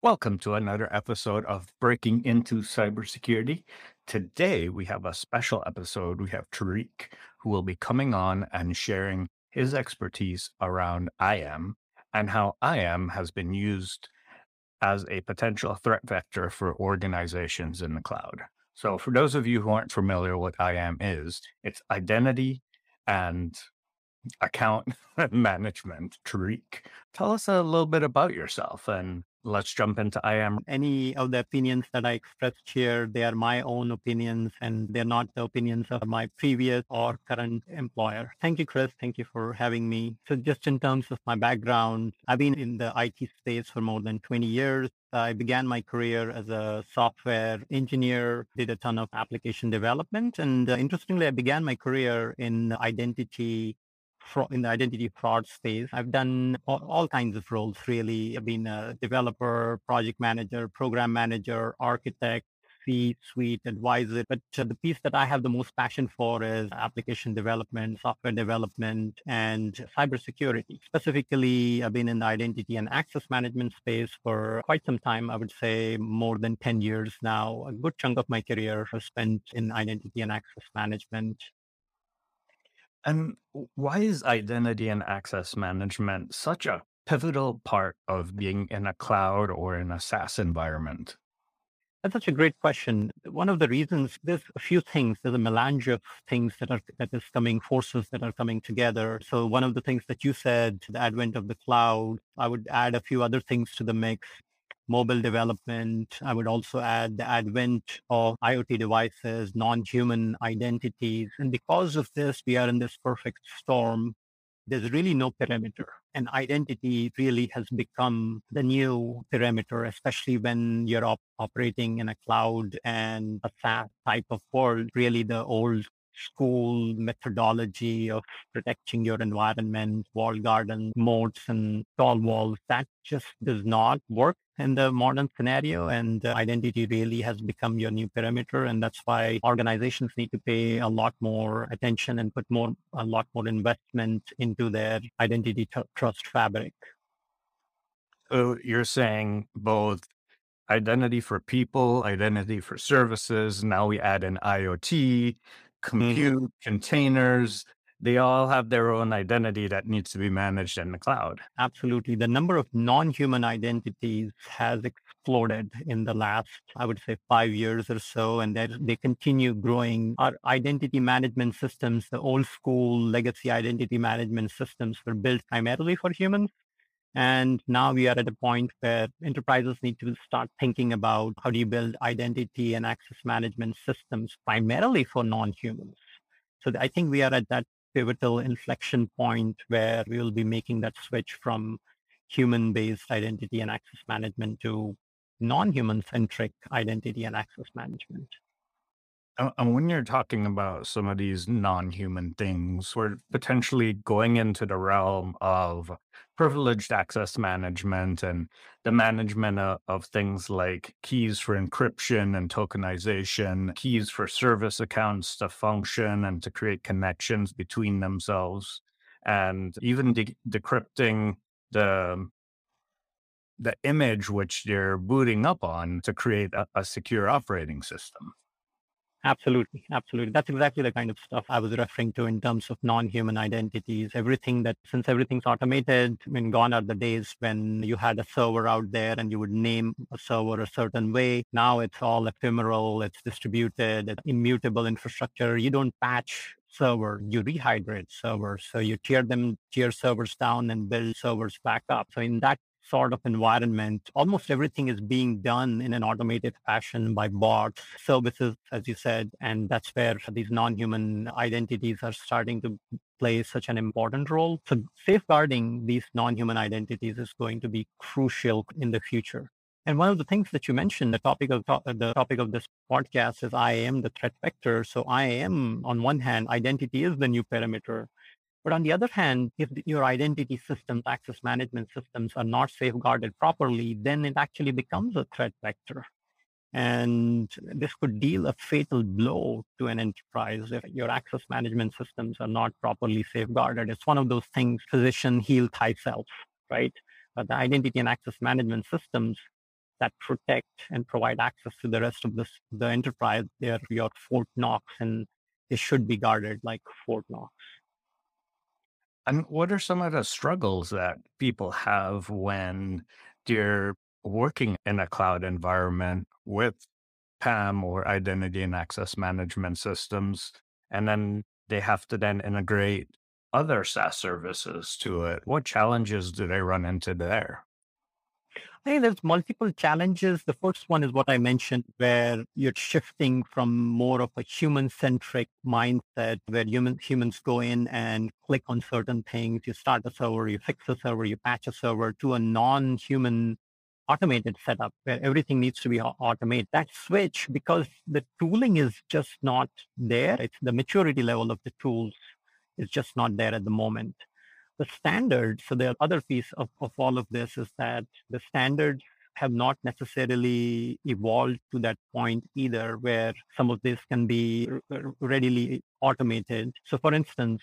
Welcome to another episode of Breaking Into Cybersecurity. Today we have a special episode. We have Tariq, who will be coming on and sharing his expertise around IAM and how IAM has been used as a potential threat vector for organizations in the cloud. So, for those of you who aren't familiar with IAM is, it's identity and account management. Tariq, tell us a little bit about yourself and let's jump into IAM. Any of the opinions that I expressed here, they are my own opinions and they're not the opinions of my previous or current employer. Thank you, Chris. Thank you for having me. So just in terms of my background, I've been in the IT space for more than 20 years. I began my career as a software engineer, did a ton of application development. And uh, interestingly, I began my career in identity in the identity fraud space. I've done all, all, kinds of roles, really. I've been a developer, project manager, program manager, architect, C-suite advisor. But uh, the piece that I have the most passion for is application development, software development, and cybersecurity. Specifically, I've been in the identity and access management space for quite some time. I would say more than 10 years now. A good chunk of my career was spent in identity and access management. And why is identity and access management such a pivotal part of being in a cloud or in a SaaS environment? That's such a great question. One of the reasons there's a few things, there's a melange of things that are that is coming, forces that are coming together. So one of the things that you said, the advent of the cloud, I would add a few other things to the mix mobile development. I would also add the advent of IoT devices, non-human identities. And because of this, we are in this perfect storm. There's really no perimeter. And identity really has become the new perimeter, especially when you're op- operating in a cloud and a SaaS type of world. Really, the old school methodology of protecting your environment, wall garden, moats, and tall walls, that just does not work in the modern scenario. And uh, identity really has become your new perimeter. And that's why organizations need to pay a lot more attention and put more, a lot more investment into their identity t- trust fabric. So you're saying both identity for people, identity for services. Now we add an IoT. Compute, mm-hmm. containers, they all have their own identity that needs to be managed in the cloud. Absolutely. The number of non human identities has exploded in the last, I would say, five years or so, and they continue growing. Our identity management systems, the old school legacy identity management systems, were built primarily for humans. And now we are at a point where enterprises need to start thinking about how do you build identity and access management systems primarily for non-humans. So I think we are at that pivotal inflection point where we will be making that switch from human-based identity and access management to non-human centric identity and access management. And when you're talking about some of these non-human things, we're potentially going into the realm of privileged access management and the management of, things like keys for encryption and tokenization, keys for service accounts to function and to create connections between themselves, and even de- decrypting the the image which you're booting up on to create a, a secure operating system. Absolutely. Absolutely. That's exactly the kind of stuff I was referring to in terms of non-human identities. Everything that, since everything's automated, I mean, gone are the days when you had a server out there and you would name a server a certain way. Now it's all ephemeral, it's distributed, it's immutable infrastructure. You don't patch server, you rehydrate servers. So you tear them, tear servers down and build servers back up. So in that sort of environment, almost everything is being done in an automated fashion by bots, services, as you said, and that's where these non-human identities are starting to play such an important role. So safeguarding these non-human identities is going to be crucial in the future. And one of the things that you mentioned, the topic of the topic of this podcast is IAM, the threat vector. So IAM, on one hand, identity is the new perimeter. But on the other hand, if your identity systems, access management systems are not safeguarded properly, then it actually becomes a threat vector. And this could deal a fatal blow to an enterprise if your access management systems are not properly safeguarded. It's one of those things, physician heal thyself, right? But the identity and access management systems that protect and provide access to the rest of this, the enterprise, they're your Fort Knox and they should be guarded like Fort Knox. And what are some of the struggles that people have when they're working in a cloud environment with PAM or identity and access management systems, and then they have to then integrate other SaaS services to it? What challenges do they run into there? I think there's multiple challenges. The first one is what I mentioned, where you're shifting from more of a human-centric mindset, where human, humans go in and click on certain things. You start a server, you fix a server, you patch a server, to a non-human automated setup where everything needs to be automated. That switch, because the tooling is just not there, it's the maturity level of the tools is just not there at the moment the standards, so the other piece of, of all of this is that the standards have not necessarily evolved to that point either where some of this can be readily automated. So for instance,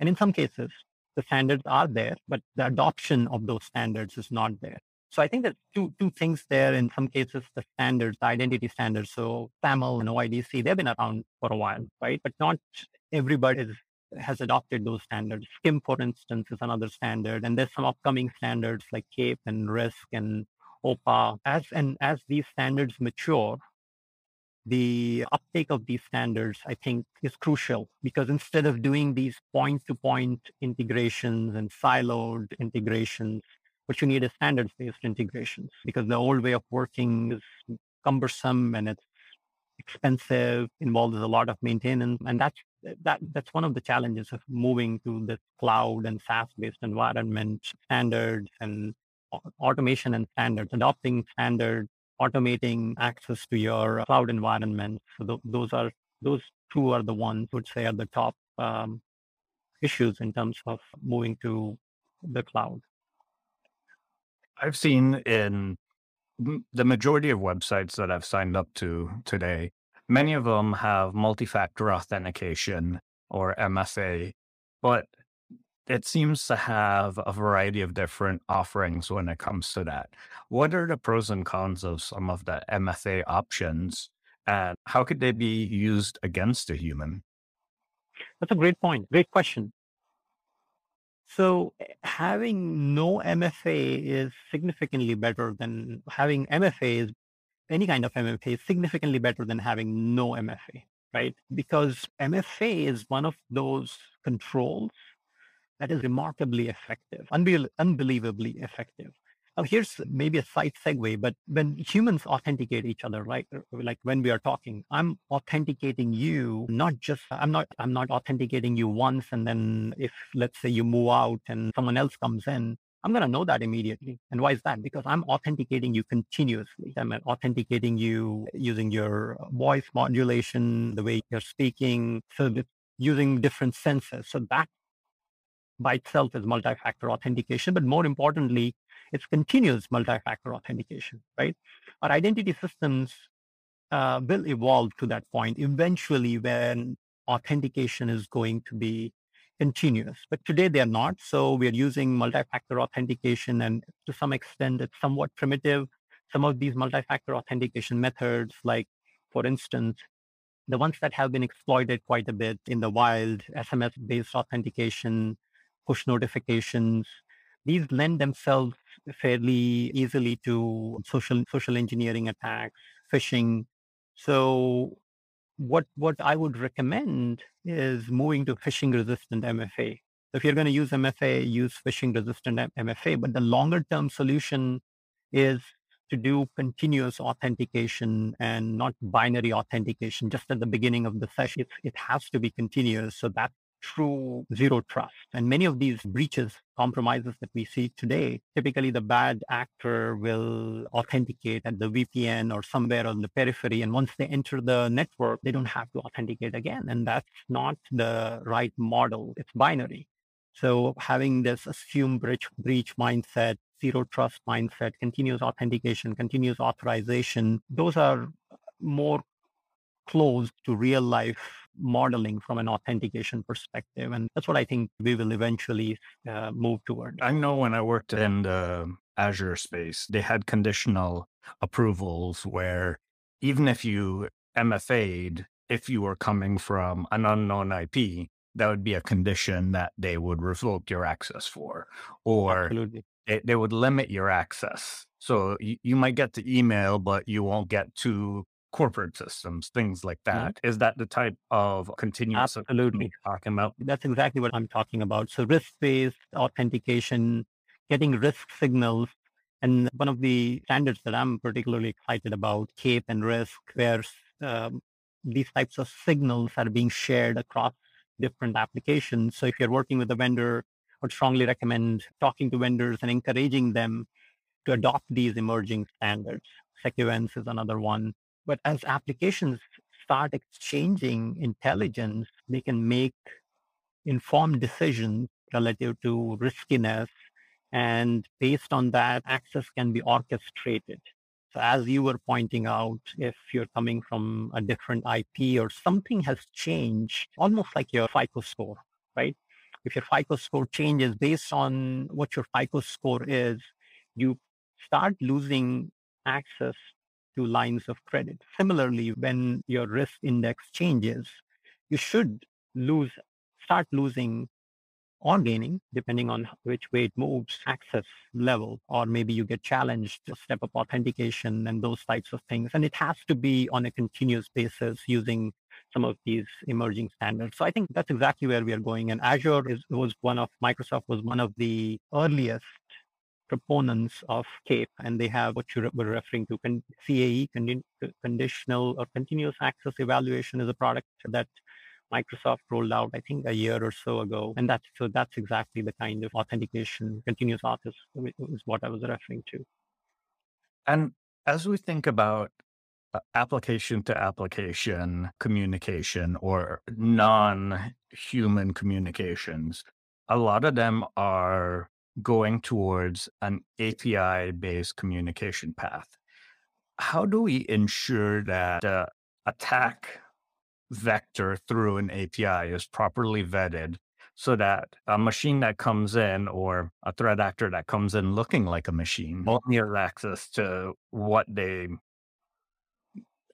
and in some cases, the standards are there, but the adoption of those standards is not there. So I think that two two things there. In some cases, the standards, the identity standards. So SAML and OIDC, they've been around for a while, right? But not everybody is has adopted those standards. SCIM, for instance, is another standard, and there's some upcoming standards like CAEP and RISC and OPA. As and as these standards mature, the uptake of these standards, I think, is crucial because instead of doing these point-to-point integrations and siloed integrations, what you need is standards-based integrations because the old way of working is cumbersome and it's expensive, involves a lot of maintenance, and that's that that's one of the challenges of moving to the cloud and SaaS-based environment standards and automation and standards, adopting standards, automating access to your cloud environment. So th- those are those two are the ones would say are the top um, issues in terms of moving to the cloud. I've seen in the majority of websites that I've signed up to today, many of them have multi-factor authentication or MFA, but it seems to have a variety of different offerings when it comes to that. What are the pros and cons of some of the MFA options and how could they be used against a human? That's a great point. Great question. So having no MFA is significantly better than having MFA is any kind of MFA is significantly better than having no MFA, right? Because MFA is one of those controls that is remarkably effective, unbe- unbelievably effective. Now, here's maybe a side segue, but when humans authenticate each other, right? Uh, like when we are talking, I'm authenticating you, not just, I'm not, I'm not authenticating you once. And then if let's say you move out and someone else comes in, I'm going to know that immediately. And why is that? Because I'm authenticating you continuously. I'm authenticating you using your voice modulation, the way you're speaking, so using different senses. So that by itself is multi-factor authentication. But more importantly, it's continuous multi-factor authentication, right? Our identity systems uh, will evolve to that point eventually when authentication is going to be continuous. But today they're not. So we're using multi-factor authentication and to some extent it's somewhat primitive. Some of these multi-factor authentication methods, like for instance, the ones that have been exploited quite a bit in the wild, SMS-based authentication, push notifications, these lend themselves fairly easily to social social engineering attacks, phishing. So what what I would recommend is moving to phishing resistant MFA. If you're going to use MFA, use phishing resistant MFA. But the longer term solution is to do continuous authentication and not binary authentication just at the beginning of the session. It, it has to be continuous. So that's true zero trust. And many of these breaches, compromises that we see today, typically the bad actor will authenticate at the VPN or somewhere on the periphery. And once they enter the network, they don't have to authenticate again. And that's not the right model. It's binary. So having this assume breach, breach mindset, zero trust mindset, continuous authentication, continuous authorization, those are more close to real life modeling from an authentication perspective. And that's what I think we will eventually uh, move toward. I know when I worked in the Azure space, they had conditional approvals where even if you MFA'd, if you were coming from an unknown IP, that would be a condition that they would revoke your access for, or they, they would limit your access. So you, you might get the email, but you won't get to corporate systems, things like Mhm. that. Is that the type of continuous Absolutely. talking about? That's exactly what I'm talking about. So RISC-based authentication, getting risk signals. And one of the standards that I'm particularly excited about, CAEP and risk, where um, these types of signals are being shared across different applications. So if you're working with a vendor, I would strongly recommend talking to vendors and encouraging them to adopt these emerging standards. Sequence is another one. But as applications start exchanging intelligence, they can make informed decisions relative to riskiness. And based on that, access can be orchestrated. So as you were pointing out, if you're coming from a different IP or something has changed, almost like your FICO score, right? If your FICO score changes based on what your FICO score is, you start losing access to lines of credit. Similarly, when your risk index changes, you should lose, start losing or gaining, depending on which way it moves, access level, or maybe you get challenged step up authentication and those types of things. And it has to be on a continuous basis using some of these emerging standards. So I think that's exactly where we are going. And Azure is was one of Microsoft was one of the earliest proponents of CAEP, and they have what you were referring to, con- CAE, con- conditional or continuous access evaluation is a product that Microsoft rolled out, I think, a year or so ago, and that's so that's exactly the kind of authentication, continuous authors is what I was referring to. And as we think about uh, application to application communication or non human communications, a lot of them are going towards an API based communication path. How do we ensure that the attack vector through an API is properly vetted so that a machine that comes in or a threat actor that comes in looking like a machine mm-hmm. only has access to what they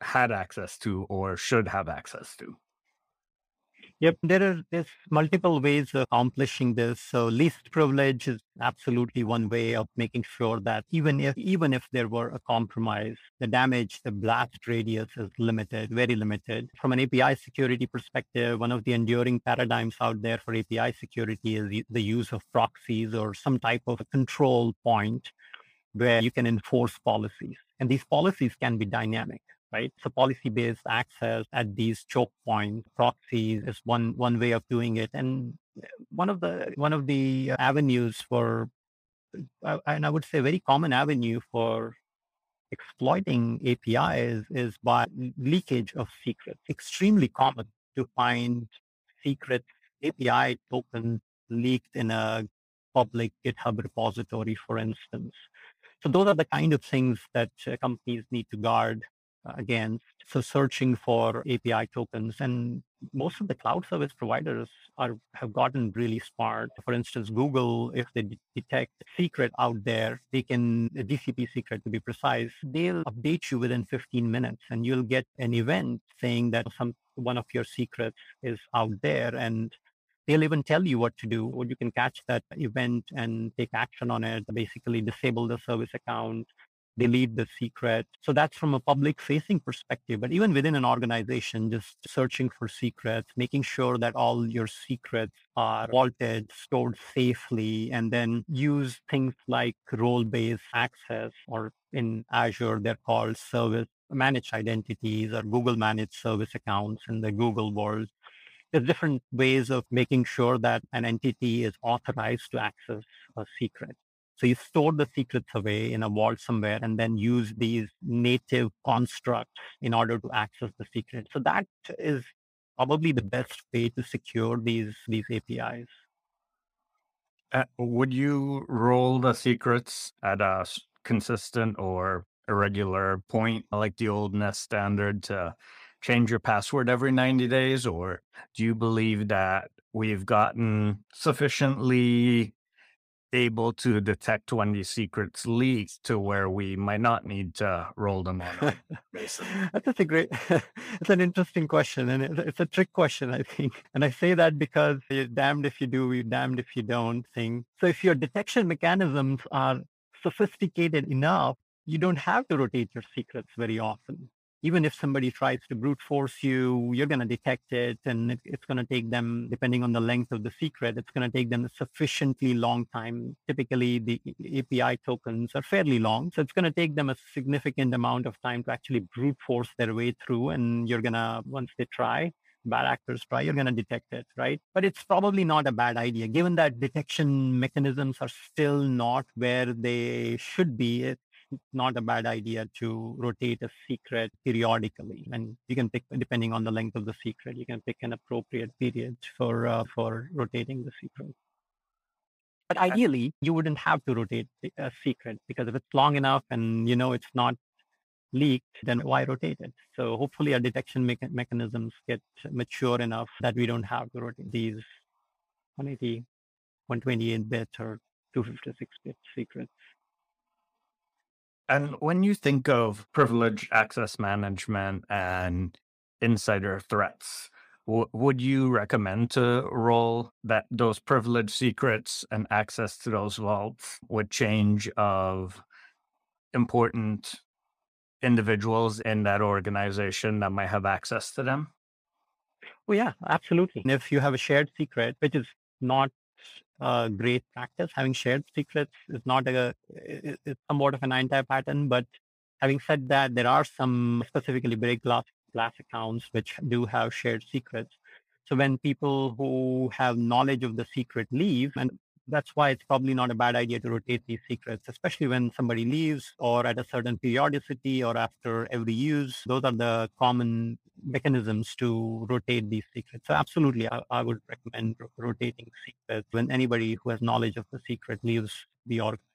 had access to or should have access to? Yep, there are there's multiple ways of accomplishing this. So least privilege is absolutely one way of making sure that even if even if there were a compromise, the damage, the blast radius is limited, very limited. From an API security perspective, one of the enduring paradigms out there for API security is the use of proxies or some type of control point where you can enforce policies. And these policies can be dynamic right? So policy-based access at these choke points, proxies is one one way of doing it, and one of the one of the avenues for, uh, and I would say very common avenue for exploiting APIs is by leakage of secrets. Extremely common to find secret API tokens leaked in a public GitHub repository, for instance. So those are the kind of things that uh, companies need to guard Uh, against. So searching for API tokens and most of the cloud service providers are have gotten really smart. For instance, Google, if they detect a secret out there, they can a GCP secret to be precise, they'll update you within 15 minutes and you'll get an event saying that some one of your secrets is out there and they'll even tell you what to do or you can catch that event and take action on it basically disable the service account delete the secret. So that's from a public facing perspective. But even within an organization, just searching for secrets, making sure that all your secrets are vaulted, stored safely, and then use things like role-based access or in Azure, they're called service managed identities or Google managed service accounts in the Google world. There's different ways of making sure that an entity is authorized to access a secret. So you store the secrets away in a vault somewhere and then use these native constructs in order to access the secret. So that is probably the best way to secure these, these APIs. Uh, would you roll the secrets at a consistent or irregular point, like the old NIST standard, to change your password every 90 days? Or do you believe that we've gotten sufficiently able to detect when these secrets leak to where we might not need to roll them on That's a great, it's an interesting question. And it's a trick question, I think. And I say that because you're damned if you do, you're damned if you don't thing. So if your detection mechanisms are sophisticated enough, you don't have to rotate your secrets very often even if somebody tries to brute force you, you're going to detect it and it, it's going to take them, depending on the length of the secret, it's going to take them a sufficiently long time. Typically, the API tokens are fairly long. So it's going to take them a significant amount of time to actually brute force their way through. And you're going to, once they try, bad actors try, you're going to detect it, right? But it's probably not a bad idea, given that detection mechanisms are still not where they should be. It, not a bad idea to rotate a secret periodically. And you can pick, depending on the length of the secret, you can pick an appropriate period for uh, for rotating the secret. But ideally, you wouldn't have to rotate a secret because if it's long enough and you know it's not leaked, then why rotate it? So hopefully our detection mecha- mechanisms get mature enough that we don't have to rotate these 180, 128 bit or 256 bit secrets. And when you think of privilege access management and insider threats, w- would you recommend to roll that those privileged secrets and access to those vaults with change of important individuals in that organization that might have access to them? Well, yeah, absolutely. And if you have a shared secret, which is not a great practice. Having shared secrets is not a, it's somewhat of an anti-pattern, but having said that, there are some specifically break glass, glass accounts which do have shared secrets. So when people who have knowledge of the secret leave, and that's why it's probably not a bad idea to rotate these secrets, especially when somebody leaves or at a certain periodicity or after every use. Those are the common mechanisms to rotate these secrets. So absolutely, I, I would recommend rotating secrets when anybody who has knowledge of the secret leaves the organization.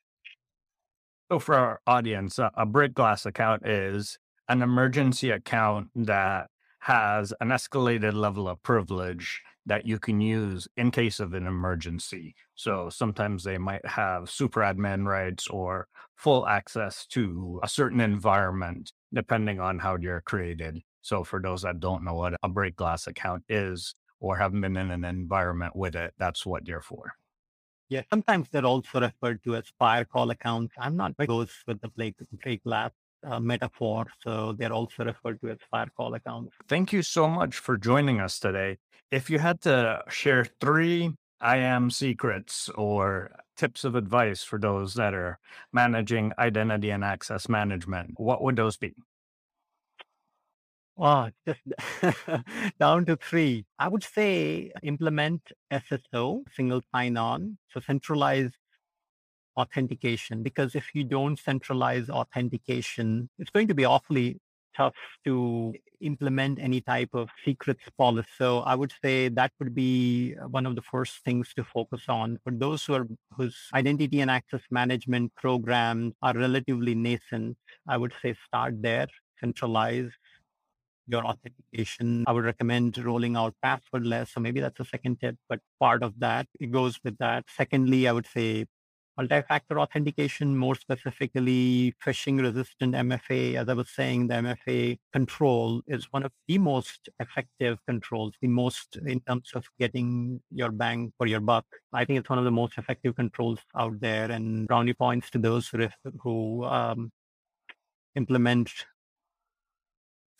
So for our audience, a break glass account is an emergency account that has an escalated level of privilege that you can use in case of an emergency. So sometimes they might have super admin rights or full access to a certain environment, depending on how you're created. So for those that don't know what a break glass account is or haven't been in an environment with it, that's what you're for. Yeah, sometimes they're also referred to as firewall accounts. I'm not those with the break, break glass uh, metaphor. So they're also referred to as firewall accounts. Thank you so much for joining us today. If you had to share three IAM secrets or tips of advice for those that are managing identity and access management, what would those be? Wow, just down to three. I would say implement SSO, single sign on. So centralize authentication because if you don't centralize authentication, it's going to be awfully tough to implement any type of secrets policy. So I would say that would be one of the first things to focus on. For those who are whose identity and access management programs are relatively nascent, I would say start there, centralize your authentication. I would recommend rolling out passwordless. So maybe that's a second tip, but part of that, it goes with that. Secondly, I would say multi-factor authentication, more specifically phishing resistant MFA. As I was saying, the MFA control is one of the most effective controls, the most in terms of getting your bang for your buck. I think it's one of the most effective controls out there and brownie points to those who, um, implement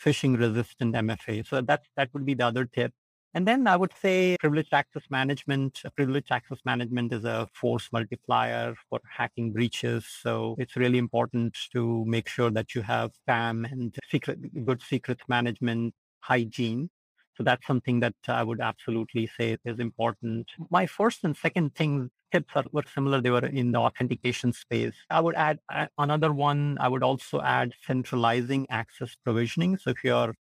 phishing resistant MFA. So that, that would be the other tip. And then I would say privileged access management. Privileged access management is a force multiplier for hacking breaches. So it's really important to make sure that you have PAM and secret, good secrets management hygiene. So that's something that I would absolutely say is important. My first and second thing tips are, were similar. They were in the authentication space. I would add uh, another one. I would also add centralizing access provisioning. So if you're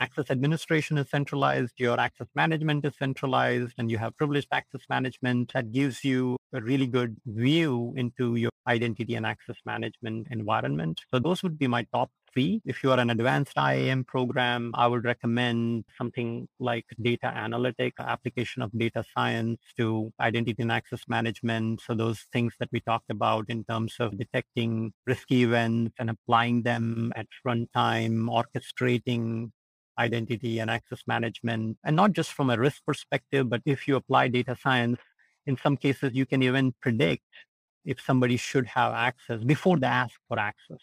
access administration is centralized, your access management is centralized, and you have privileged access management that gives you a really good view into your identity and access management environment. So those would be my top three. If you are an advanced IAM program, I would recommend something like data analytic, application of data science to identity and access management. So those things that we talked about in terms of detecting risky events and applying them at runtime, orchestrating identity and access management, and not just from a risk perspective, but if you apply data science, in some cases, you can even predict if somebody should have access before they ask for access.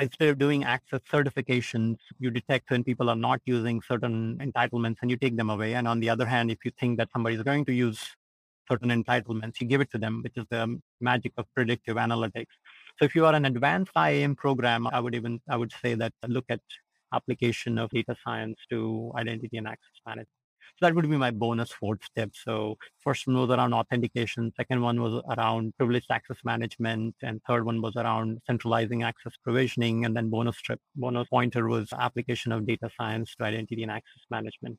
Instead of doing access certifications, you detect when people are not using certain entitlements and you take them away. And on the other hand, if you think that somebody is going to use certain entitlements, you give it to them, which is the magic of predictive analytics. So if you are an advanced IAM program, I would even, I would say that look at application of data science to identity and access management. So that would be my bonus fourth step. So first one was around authentication. Second one was around privileged access management. And third one was around centralizing access provisioning. And then bonus trip, bonus pointer was application of data science to identity and access management.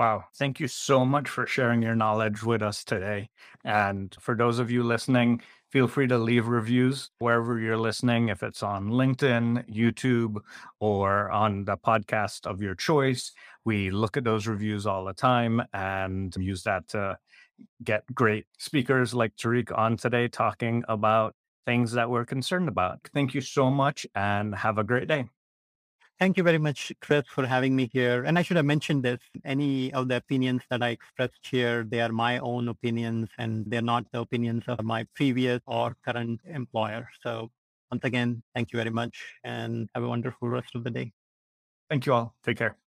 Wow. Thank you so much for sharing your knowledge with us today. And for those of you listening, feel free to leave reviews wherever you're listening, if it's on LinkedIn, YouTube, or on the podcast of your choice. We look at those reviews all the time and use that to get great speakers like Tariq on today talking about things that we're concerned about. Thank you so much and have a great day. Thank you very much, Chris, for having me here. And I should have mentioned this. Any of the opinions that I expressed here, they are my own opinions and they're not the opinions of my previous or current employer. So once again, thank you very much and have a wonderful rest of the day. Thank you all. Take care.